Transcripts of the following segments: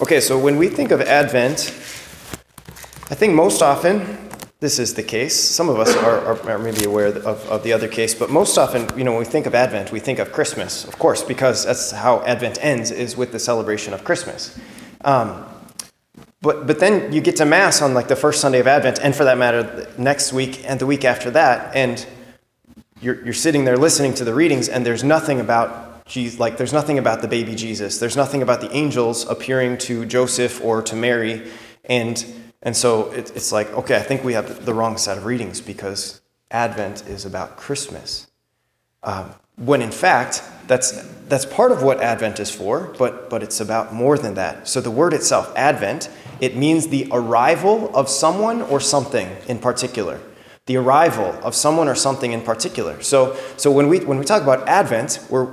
Okay, so when we think of Advent, I think most often this is the case. Some of us are, are, are maybe aware of, of, the other case, but most often, you know, when we think of Advent, we think of Christmas, of course, because that's how Advent ends, is with the celebration of Christmas. Um, but, but then you get to Mass on like the first Sunday of Advent, and for that matter, next week and the week after that, and you're, you're sitting there listening to the readings, and there's nothing about Jesus, like there's nothing about the baby Jesus. There's nothing about the angels appearing to Joseph or to Mary, and and so it, it's like, okay, I think we have the wrong set of readings because Advent is about Christmas. Um, when in fact, that's, that's part of what Advent is for, but, but it's about more than that. So the word itself, Advent, it means the arrival of someone or something in particular. The arrival of someone or something in particular. So, so when, we, when we talk about Advent, we're,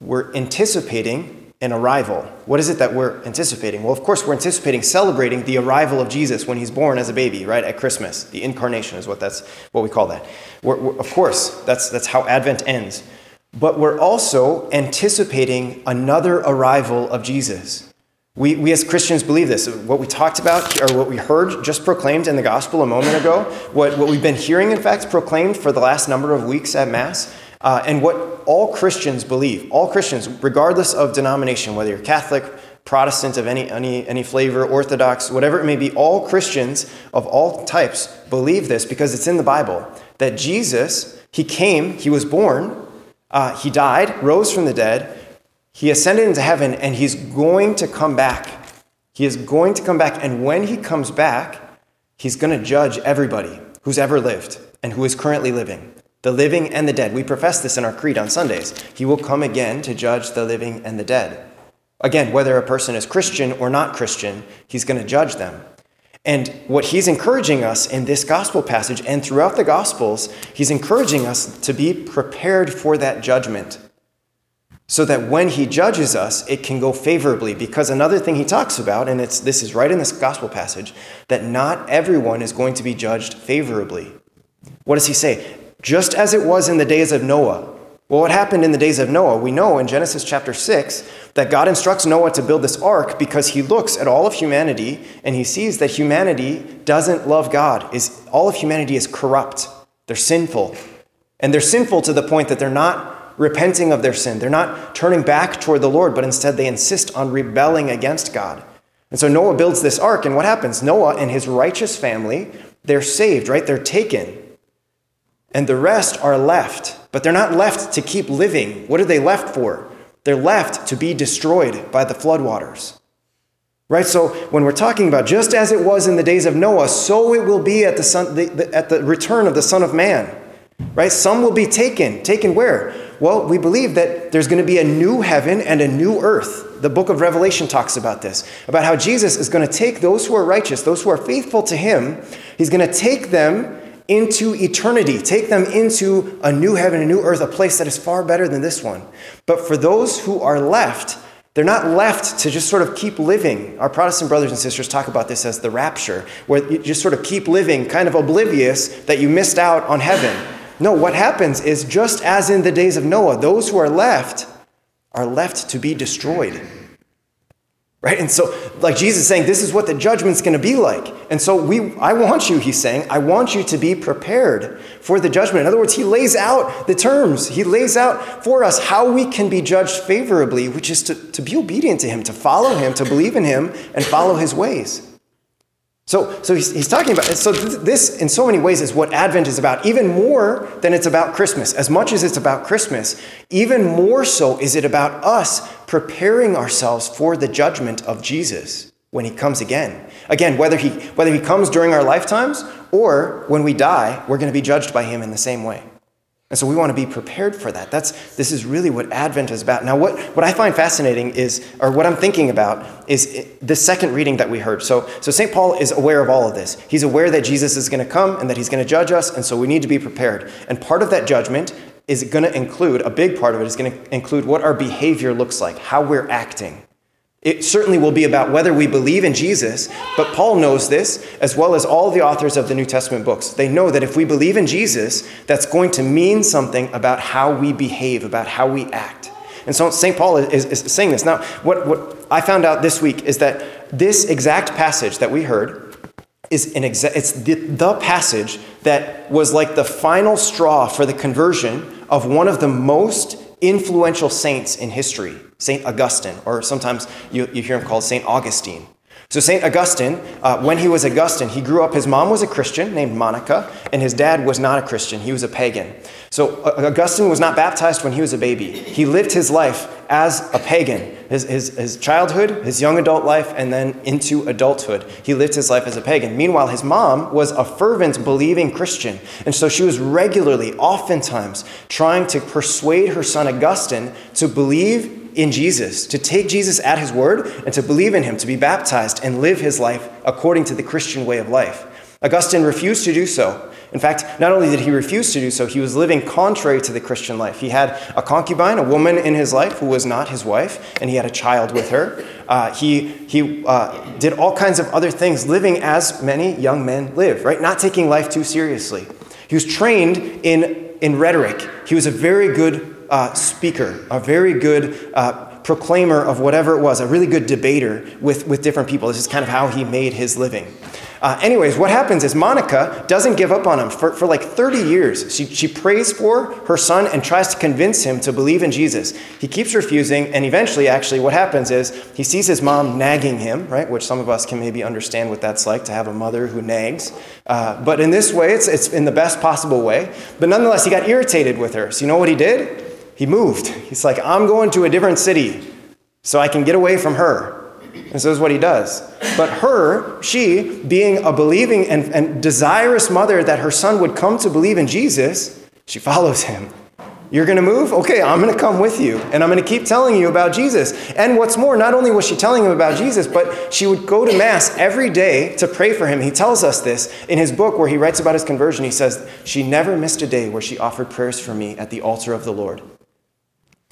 we're anticipating an arrival. What is it that we're anticipating? Well, of course, we're anticipating celebrating the arrival of Jesus when he's born as a baby, right? At Christmas. The incarnation is what that's what we call that. We're, we're, of course, that's that's how Advent ends. But we're also anticipating another arrival of Jesus. We, we as Christians believe this. What we talked about, or what we heard just proclaimed in the gospel a moment ago, what, what we've been hearing, in fact, proclaimed for the last number of weeks at Mass, uh, and what all Christians believe, all Christians, regardless of denomination, whether you're Catholic, Protestant of any, any, any flavor, Orthodox, whatever it may be, all Christians of all types believe this because it's in the Bible that Jesus, He came, He was born, uh, He died, rose from the dead, He ascended into heaven, and He's going to come back. He is going to come back, and when He comes back, He's going to judge everybody who's ever lived and who is currently living the living and the dead. We profess this in our creed on Sundays. He will come again to judge the living and the dead. Again, whether a person is Christian or not Christian, he's going to judge them. And what he's encouraging us in this gospel passage and throughout the gospels, he's encouraging us to be prepared for that judgment. So that when he judges us, it can go favorably. Because another thing he talks about, and it's, this is right in this gospel passage, that not everyone is going to be judged favorably. What does he say? Just as it was in the days of Noah. Well, what happened in the days of Noah? We know in Genesis chapter 6 that God instructs Noah to build this ark because he looks at all of humanity and he sees that humanity doesn't love God. Is all of humanity is corrupt. They're sinful. And they're sinful to the point that they're not repenting of their sin. They're not turning back toward the Lord, but instead they insist on rebelling against God. And so Noah builds this ark, and what happens? Noah and his righteous family, they're saved, right? They're taken and the rest are left. But they're not left to keep living. What are they left for? They're left to be destroyed by the floodwaters. Right? So when we're talking about just as it was in the days of Noah, so it will be at the, son, the, the, at the return of the Son of Man. Right? Some will be taken. Taken where? Well, we believe that there's going to be a new heaven and a new earth. The book of Revelation talks about this, about how Jesus is going to take those who are righteous, those who are faithful to him, he's going to take them into eternity, take them into a new heaven, a new earth, a place that is far better than this one. But for those who are left, they're not left to just sort of keep living. Our Protestant brothers and sisters talk about this as the rapture, where you just sort of keep living, kind of oblivious that you missed out on heaven. No, what happens is just as in the days of Noah, those who are left are left to be destroyed. Right? And so, like Jesus saying, this is what the judgment's going to be like. And so, we, I want you, he's saying, I want you to be prepared for the judgment. In other words, he lays out the terms. He lays out for us how we can be judged favorably, which is to, to be obedient to him, to follow him, to believe in him, and follow his ways. So, so he's, he's talking about, so this in so many ways is what Advent is about, even more than it's about Christmas. As much as it's about Christmas, even more so is it about us preparing ourselves for the judgment of Jesus when he comes again. Again, whether he, whether he comes during our lifetimes or when we die, we're going to be judged by him in the same way. And so we want to be prepared for that. That's, this is really what Advent is about. Now, what, what I find fascinating is, or what I'm thinking about, is eh, the second reading that we heard. So, so St. Paul is aware of all of this. He's aware that Jesus is going to come and that he's going to judge us, and so we need to be prepared. And part of that judgment is going to include, a big part of it is going to include what our behavior looks like, how we're acting. It certainly will be about whether we believe in Jesus, but Paul knows this, as well as all the authors of the New Testament books. They know that if we believe in Jesus, that's going to mean something about how we behave, about how we act. And so St. Paul is, is saying this. Now, what, what I found out this week is that this exact passage that we heard is an exa- it's the, the passage that was like the final straw for the conversion of one of the most influential saints in history, St. Augustine, or sometimes you, you hear him called St. Augustine. So, St. Augustine, uh, when he was Augustine, he grew up, his mom was a Christian named Monica, and his dad was not a Christian, he was a pagan. So, uh, Augustine was not baptized when he was a baby. He lived his life as a pagan. His, his, his childhood, his young adult life, and then into adulthood, he lived his life as a pagan. Meanwhile, his mom was a fervent, believing Christian. And so she was regularly, oftentimes, trying to persuade her son Augustine to believe in Jesus, to take Jesus at his word and to believe in him, to be baptized and live his life according to the Christian way of life. Augustine refused to do so. In fact, not only did he refuse to do so, he was living contrary to the Christian life. He had a concubine, a woman in his life who was not his wife, and he had a child with her. Uh, he he uh, did all kinds of other things, living as many young men live, right? Not taking life too seriously. He was trained in, in rhetoric. He was a very good uh, speaker, a very good uh, proclaimer of whatever it was, a really good debater with, with different people. This is kind of how he made his living. Uh, anyways, what happens is Monica doesn't give up on him for, for like 30 years. She, she prays for her son and tries to convince him to believe in Jesus. He keeps refusing, and eventually, actually, what happens is he sees his mom nagging him, right? Which some of us can maybe understand what that's like to have a mother who nags. Uh, but in this way, it's, it's in the best possible way. But nonetheless, he got irritated with her. So, you know what he did? He moved. He's like, I'm going to a different city so I can get away from her. And so this is what he does. But her, she, being a believing and, and desirous mother that her son would come to believe in Jesus, she follows him. You're going to move? Okay, I'm going to come with you. And I'm going to keep telling you about Jesus. And what's more, not only was she telling him about Jesus, but she would go to Mass every day to pray for him. He tells us this in his book where he writes about his conversion. He says, She never missed a day where she offered prayers for me at the altar of the Lord.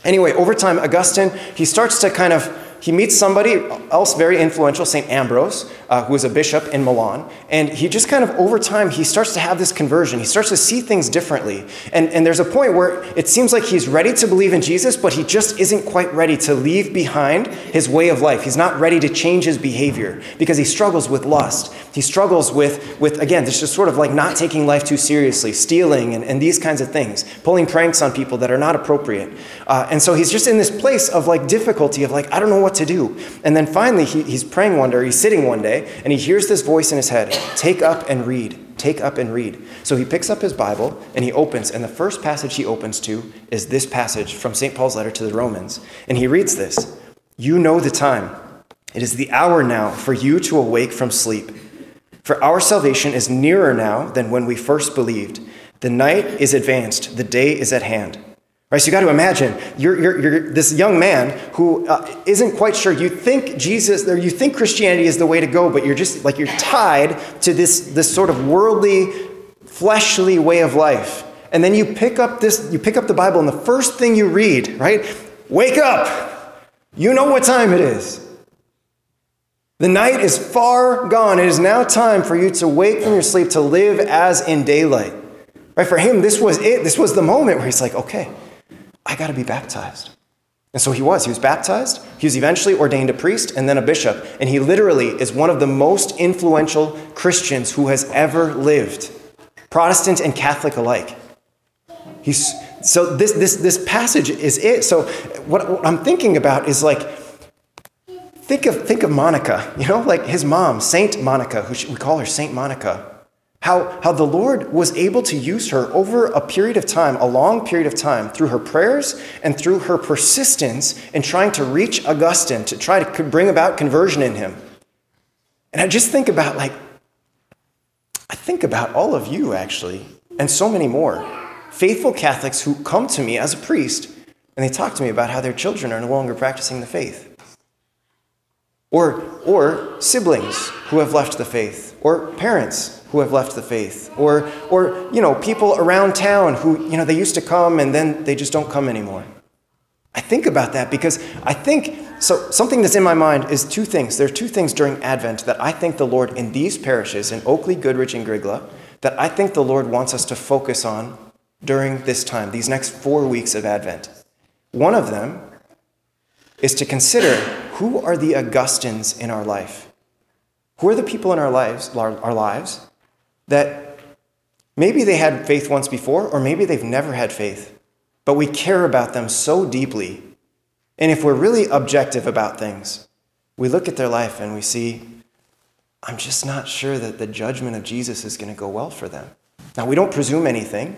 Anyway, over time, Augustine, he starts to kind of he meets somebody else very influential, St. Ambrose, uh, who was a bishop in Milan. And he just kind of, over time, he starts to have this conversion. He starts to see things differently. And, and there's a point where it seems like he's ready to believe in Jesus, but he just isn't quite ready to leave behind his way of life. He's not ready to change his behavior because he struggles with lust. He struggles with, with again, this just sort of like not taking life too seriously, stealing, and, and these kinds of things, pulling pranks on people that are not appropriate. Uh, and so he's just in this place of like difficulty, of like, I don't know what what to do. And then finally, he, he's praying one day, he's sitting one day, and he hears this voice in his head Take up and read. Take up and read. So he picks up his Bible and he opens, and the first passage he opens to is this passage from St. Paul's letter to the Romans. And he reads this You know the time. It is the hour now for you to awake from sleep. For our salvation is nearer now than when we first believed. The night is advanced, the day is at hand. Right, so you got to imagine you're, you're, you're this young man who uh, not quite sure. You think Jesus, or you think Christianity is the way to go, but you're just like you're tied to this, this sort of worldly, fleshly way of life. And then you pick up this, you pick up the Bible, and the first thing you read, right? Wake up! You know what time it is. The night is far gone. It is now time for you to wake from your sleep to live as in daylight. Right? For him, this was it. This was the moment where he's like, okay. I got to be baptized. And so he was. He was baptized. He was eventually ordained a priest and then a bishop. And he literally is one of the most influential Christians who has ever lived, Protestant and Catholic alike. He's, so this, this, this passage is it. So what, what I'm thinking about is like, think of, think of Monica, you know, like his mom, Saint Monica, who we call her Saint Monica. How, how the Lord was able to use her over a period of time, a long period of time, through her prayers and through her persistence in trying to reach Augustine, to try to bring about conversion in him. And I just think about, like, I think about all of you, actually, and so many more. Faithful Catholics who come to me as a priest and they talk to me about how their children are no longer practicing the faith. Or, or siblings who have left the faith, or parents who have left the faith. Or or you know people around town who you know they used to come and then they just don't come anymore. I think about that because i think so something that's in my mind is two things. There are two things during advent that i think the lord in these parishes in Oklee Goodridge and Grygla that i think the lord wants us to focus on during this time these next four weeks of advent. One of them is to consider who are the Augustines in our life? Who are the people in our lives, our lives that maybe they had faith once before, or maybe they've never had faith, but we care about them so deeply. And if we're really objective about things, we look at their life and we see, I'm just not sure that the judgment of Jesus is going to go well for them. Now, we don't presume anything,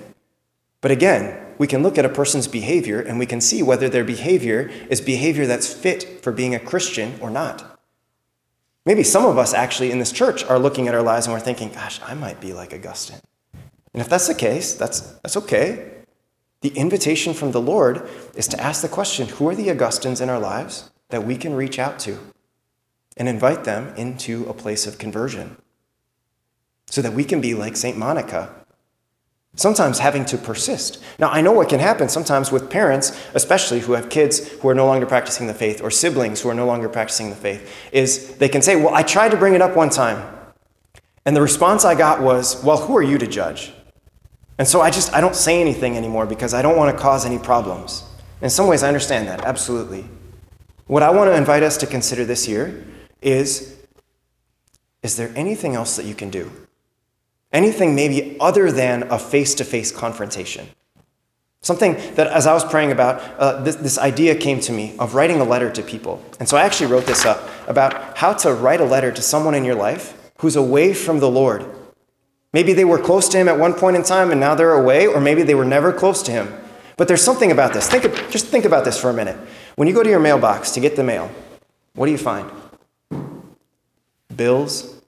but again, we can look at a person's behavior and we can see whether their behavior is behavior that's fit for being a Christian or not. Maybe some of us actually in this church are looking at our lives and we're thinking, gosh, I might be like Augustine. And if that's the case, that's, that's okay. The invitation from the Lord is to ask the question who are the Augustines in our lives that we can reach out to and invite them into a place of conversion so that we can be like St. Monica sometimes having to persist. Now, I know what can happen sometimes with parents, especially who have kids who are no longer practicing the faith or siblings who are no longer practicing the faith, is they can say, Well, I tried to bring it up one time. And the response I got was, Well, who are you to judge? And so I just, I don't say anything anymore because I don't want to cause any problems. In some ways, I understand that, absolutely. What I want to invite us to consider this year is Is there anything else that you can do? Anything maybe other than a face to face confrontation. Something that, as I was praying about, uh, this, this idea came to me of writing a letter to people. And so I actually wrote this up about how to write a letter to someone in your life who's away from the Lord. Maybe they were close to Him at one point in time and now they're away, or maybe they were never close to Him. But there's something about this. Think of, just think about this for a minute. When you go to your mailbox to get the mail, what do you find? Bills,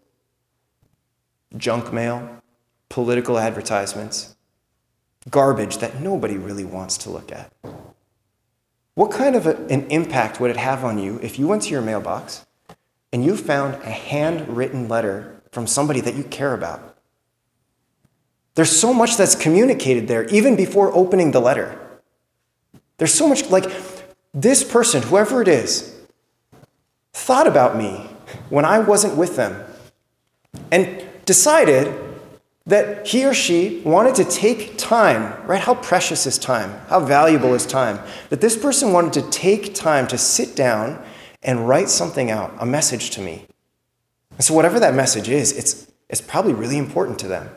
junk mail, political advertisements, garbage that nobody really wants to look at. What kind of a, an impact would it have on you if you went to your mailbox and you found a handwritten letter from somebody that you care about? There's so much that's communicated there, even before opening the letter. There's so much, like, this person, whoever it is, thought about me when I wasn't with them and decided that he or she wanted to take time, right? How precious is time? How valuable is time? That this person wanted to take time to sit down and write something out, a message to me. And so, whatever that message is, it's, it's probably really important to them.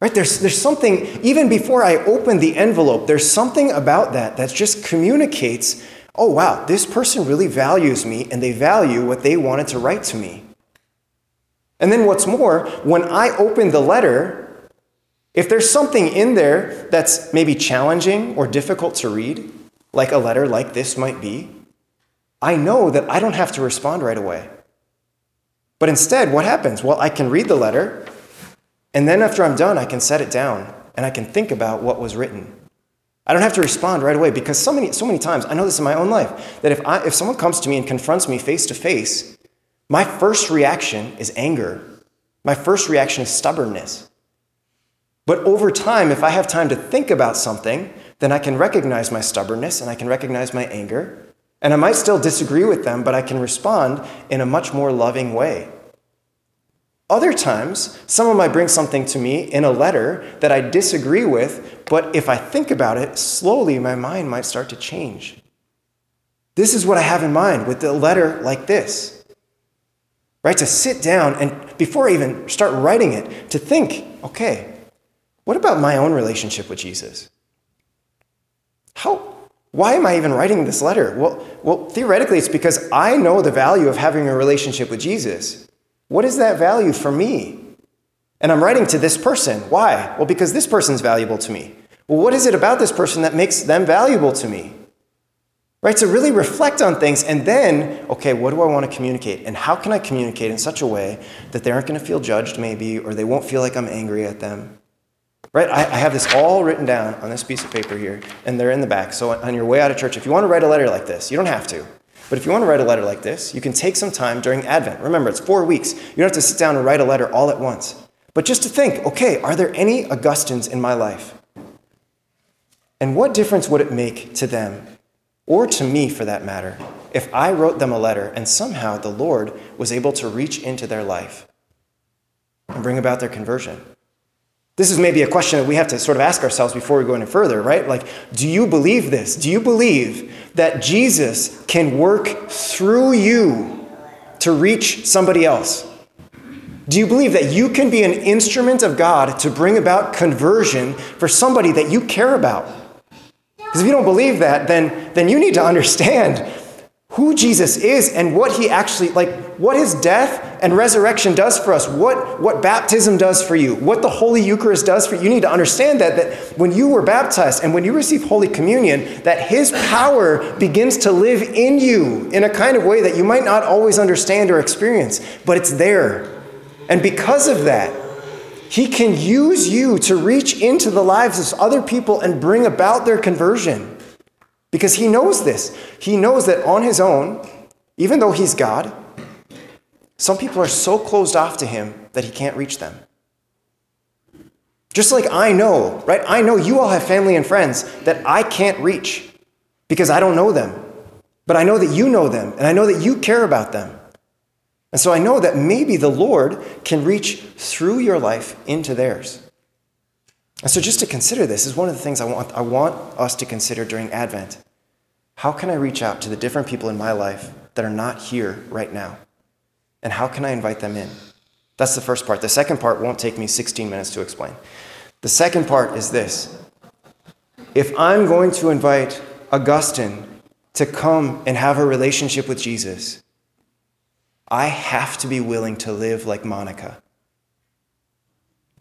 Right? There's, there's something, even before I open the envelope, there's something about that that just communicates oh, wow, this person really values me and they value what they wanted to write to me. And then what's more, when I open the letter, if there's something in there that's maybe challenging or difficult to read, like a letter like this might be, I know that I don't have to respond right away. But instead, what happens? Well, I can read the letter, and then after I'm done, I can set it down and I can think about what was written. I don't have to respond right away because so many, so many times, I know this in my own life, that if, I, if someone comes to me and confronts me face to face, my first reaction is anger. My first reaction is stubbornness. But over time, if I have time to think about something, then I can recognize my stubbornness and I can recognize my anger. And I might still disagree with them, but I can respond in a much more loving way. Other times, someone might bring something to me in a letter that I disagree with, but if I think about it, slowly my mind might start to change. This is what I have in mind with a letter like this right? To sit down and before I even start writing it, to think, okay, what about my own relationship with Jesus? How, why am I even writing this letter? Well, well, theoretically, it's because I know the value of having a relationship with Jesus. What is that value for me? And I'm writing to this person. Why? Well, because this person's valuable to me. Well, what is it about this person that makes them valuable to me? Right? So really reflect on things and then, okay, what do I want to communicate? And how can I communicate in such a way that they aren't going to feel judged, maybe, or they won't feel like I'm angry at them? Right? I, I have this all written down on this piece of paper here, and they're in the back. So on your way out of church, if you want to write a letter like this, you don't have to. But if you want to write a letter like this, you can take some time during Advent. Remember, it's four weeks. You don't have to sit down and write a letter all at once. But just to think, okay, are there any Augustines in my life? And what difference would it make to them or to me for that matter, if I wrote them a letter and somehow the Lord was able to reach into their life and bring about their conversion. This is maybe a question that we have to sort of ask ourselves before we go any further, right? Like, do you believe this? Do you believe that Jesus can work through you to reach somebody else? Do you believe that you can be an instrument of God to bring about conversion for somebody that you care about? Because if you don't believe that, then, then you need to understand who Jesus is and what he actually, like, what his death and resurrection does for us, what, what baptism does for you, what the Holy Eucharist does for you. You need to understand that, that when you were baptized and when you receive Holy Communion, that his power begins to live in you in a kind of way that you might not always understand or experience, but it's there. And because of that, he can use you to reach into the lives of other people and bring about their conversion. Because he knows this. He knows that on his own, even though he's God, some people are so closed off to him that he can't reach them. Just like I know, right? I know you all have family and friends that I can't reach because I don't know them. But I know that you know them, and I know that you care about them. And so I know that maybe the Lord can reach through your life into theirs. And so just to consider this is one of the things I want, I want us to consider during Advent. How can I reach out to the different people in my life that are not here right now? And how can I invite them in? That's the first part. The second part won't take me 16 minutes to explain. The second part is this if I'm going to invite Augustine to come and have a relationship with Jesus, I have to be willing to live like Monica.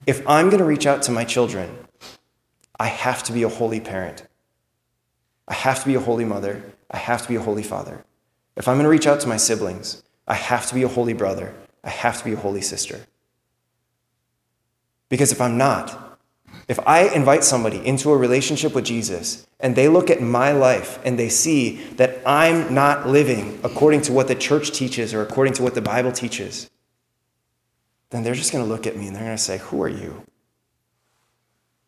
If I'm going to reach out to my children, I have to be a holy parent. I have to be a holy mother. I have to be a holy father. If I'm going to reach out to my siblings, I have to be a holy brother. I have to be a holy sister. Because if I'm not, if I invite somebody into a relationship with Jesus and they look at my life and they see that I'm not living according to what the church teaches or according to what the Bible teaches, then they're just going to look at me and they're going to say, Who are you?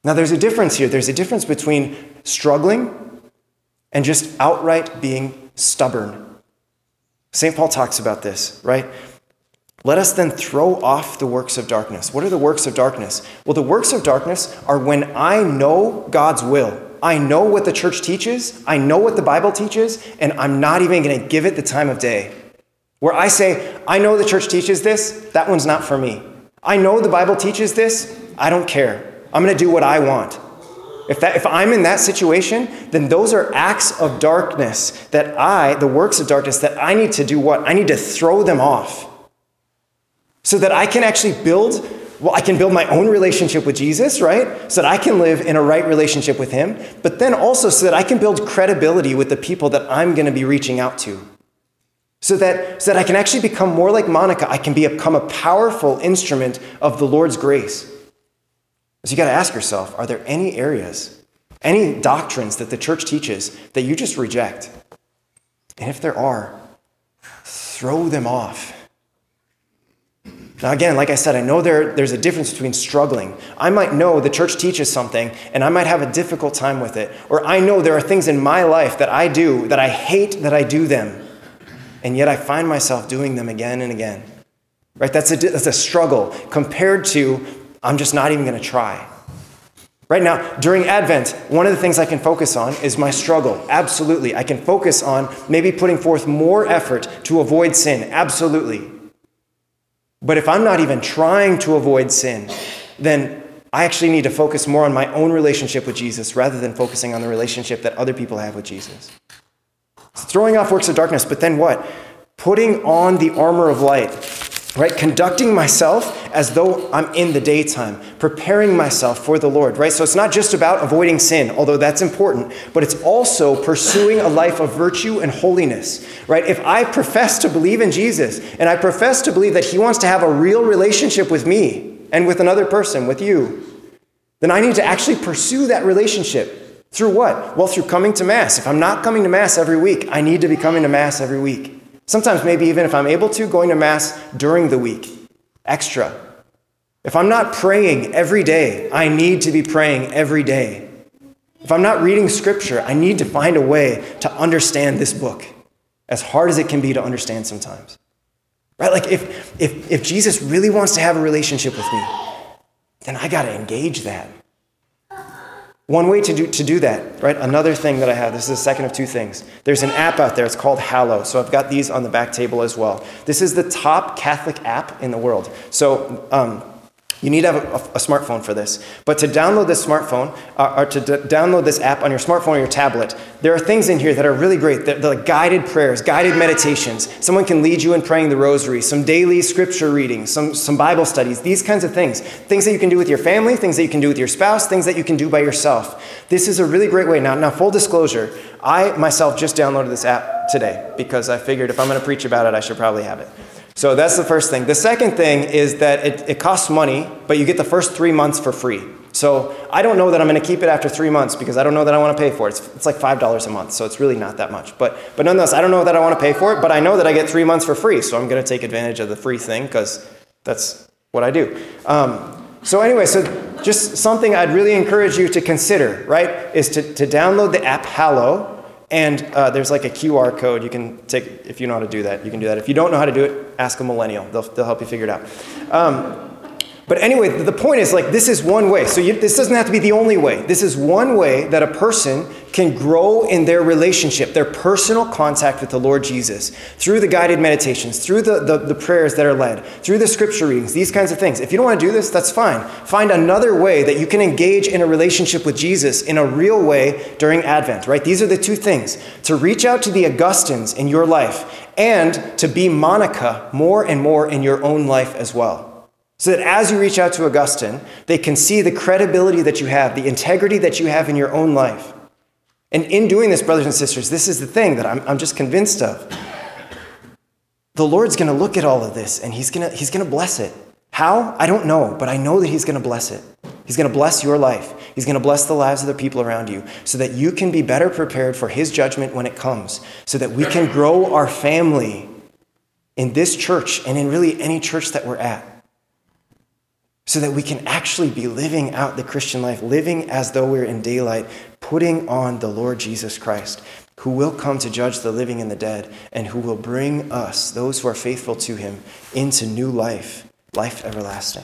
Now, there's a difference here. There's a difference between struggling and just outright being stubborn. St. Paul talks about this, right? Let us then throw off the works of darkness. What are the works of darkness? Well, the works of darkness are when I know God's will. I know what the church teaches, I know what the Bible teaches, and I'm not even going to give it the time of day. Where I say, I know the church teaches this, that one's not for me. I know the Bible teaches this, I don't care. I'm going to do what I want. If, that, if I'm in that situation, then those are acts of darkness that I, the works of darkness, that I need to do what? I need to throw them off. So that I can actually build, well, I can build my own relationship with Jesus, right? So that I can live in a right relationship with Him, but then also so that I can build credibility with the people that I'm going to be reaching out to. So that, so that I can actually become more like Monica. I can become a powerful instrument of the Lord's grace. So you got to ask yourself are there any areas, any doctrines that the church teaches that you just reject? And if there are, throw them off. Now, again, like I said, I know there, there's a difference between struggling. I might know the church teaches something and I might have a difficult time with it. Or I know there are things in my life that I do that I hate that I do them. And yet I find myself doing them again and again. Right? That's a, that's a struggle compared to I'm just not even going to try. Right now, during Advent, one of the things I can focus on is my struggle. Absolutely. I can focus on maybe putting forth more effort to avoid sin. Absolutely. But if I'm not even trying to avoid sin, then I actually need to focus more on my own relationship with Jesus rather than focusing on the relationship that other people have with Jesus. throwing off works of darkness, but then what? Putting on the armor of light right? Conducting myself as though I'm in the daytime, preparing myself for the Lord, right? So it's not just about avoiding sin, although that's important, but it's also pursuing a life of virtue and holiness, right? If I profess to believe in Jesus and I profess to believe that He wants to have a real relationship with me and with another person, with you, then I need to actually pursue that relationship. Through what? Well, through coming to Mass. If I'm not coming to Mass every week, I need to be coming to Mass every week. Sometimes, maybe even if I'm able to, going to Mass during the week, extra. If I'm not praying every day, I need to be praying every day. If I'm not reading Scripture, I need to find a way to understand this book, as hard as it can be to understand sometimes. Right? Like, if, if, if Jesus really wants to have a relationship with me, then I got to engage that. One way to do, to do that, right? Another thing that I have, this is the second of two things. There's an app out there, it's called Hallow. So I've got these on the back table as well. This is the top Catholic app in the world. So um, you need to have a, a, smartphone for this. But to download this smartphone, uh, or to d- download this app on your smartphone or your tablet, there are things in here that are really great. They're, they're like guided prayers, guided meditations. Someone can lead you in praying the rosary, some daily scripture readings, some, some Bible studies, these kinds of things. Things that you can do with your family, things that you can do with your spouse, things that you can do by yourself. This is a really great way. Now, now full disclosure, I myself just downloaded this app today because I figured if I'm going to preach about it, I should probably have it. So that's the first thing. The second thing is that it, it costs money, but you get the first three months for free. So I don't know that I'm going to keep it after three months because I don't know that I want to pay for it. It's, it's like $5 a month, so it's really not that much. But, but nonetheless, I don't know that I want to pay for it, but I know that I get three months for free. So I'm going to take advantage of the free thing because that's what I do. Um, so anyway, so just something I'd really encourage you to consider, right, is to, to download the app Hallow and uh, there's like a QR code you can take, if you know how to do that, you can do that. If you don't know how to do it, ask a millennial. They'll, they'll help you figure it out. Um, but anyway, the point is like this is one way. So you, this doesn't have to be the only way. This is one way that a person can grow in their relationship, their personal contact with the Lord Jesus through the guided meditations, through the, the, the prayers that are led, through the scripture readings, these kinds of things. If you don't want to do this, that's fine. Find another way that you can engage in a relationship with Jesus in a real way during Advent, right? These are the two things to reach out to the Augustines in your life and to be Monica more and more in your own life as well. So that as you reach out to Augustine, they can see the credibility that you have, the integrity that you have in your own life. And in doing this, brothers and sisters, this is the thing that I'm, I'm just convinced of. The Lord's going to look at all of this and he's going he's to bless it. How? I don't know, but I know that He's going to bless it. He's going to bless your life. He's going to bless the lives of the people around you so that you can be better prepared for His judgment when it comes, so that we can grow our family in this church and in really any church that we're at so that we can actually be living out the Christian life, living as though we're in daylight, putting on the Lord Jesus Christ, who will come to judge the living and the dead, and who will bring us, those who are faithful to him, into new life, life everlasting.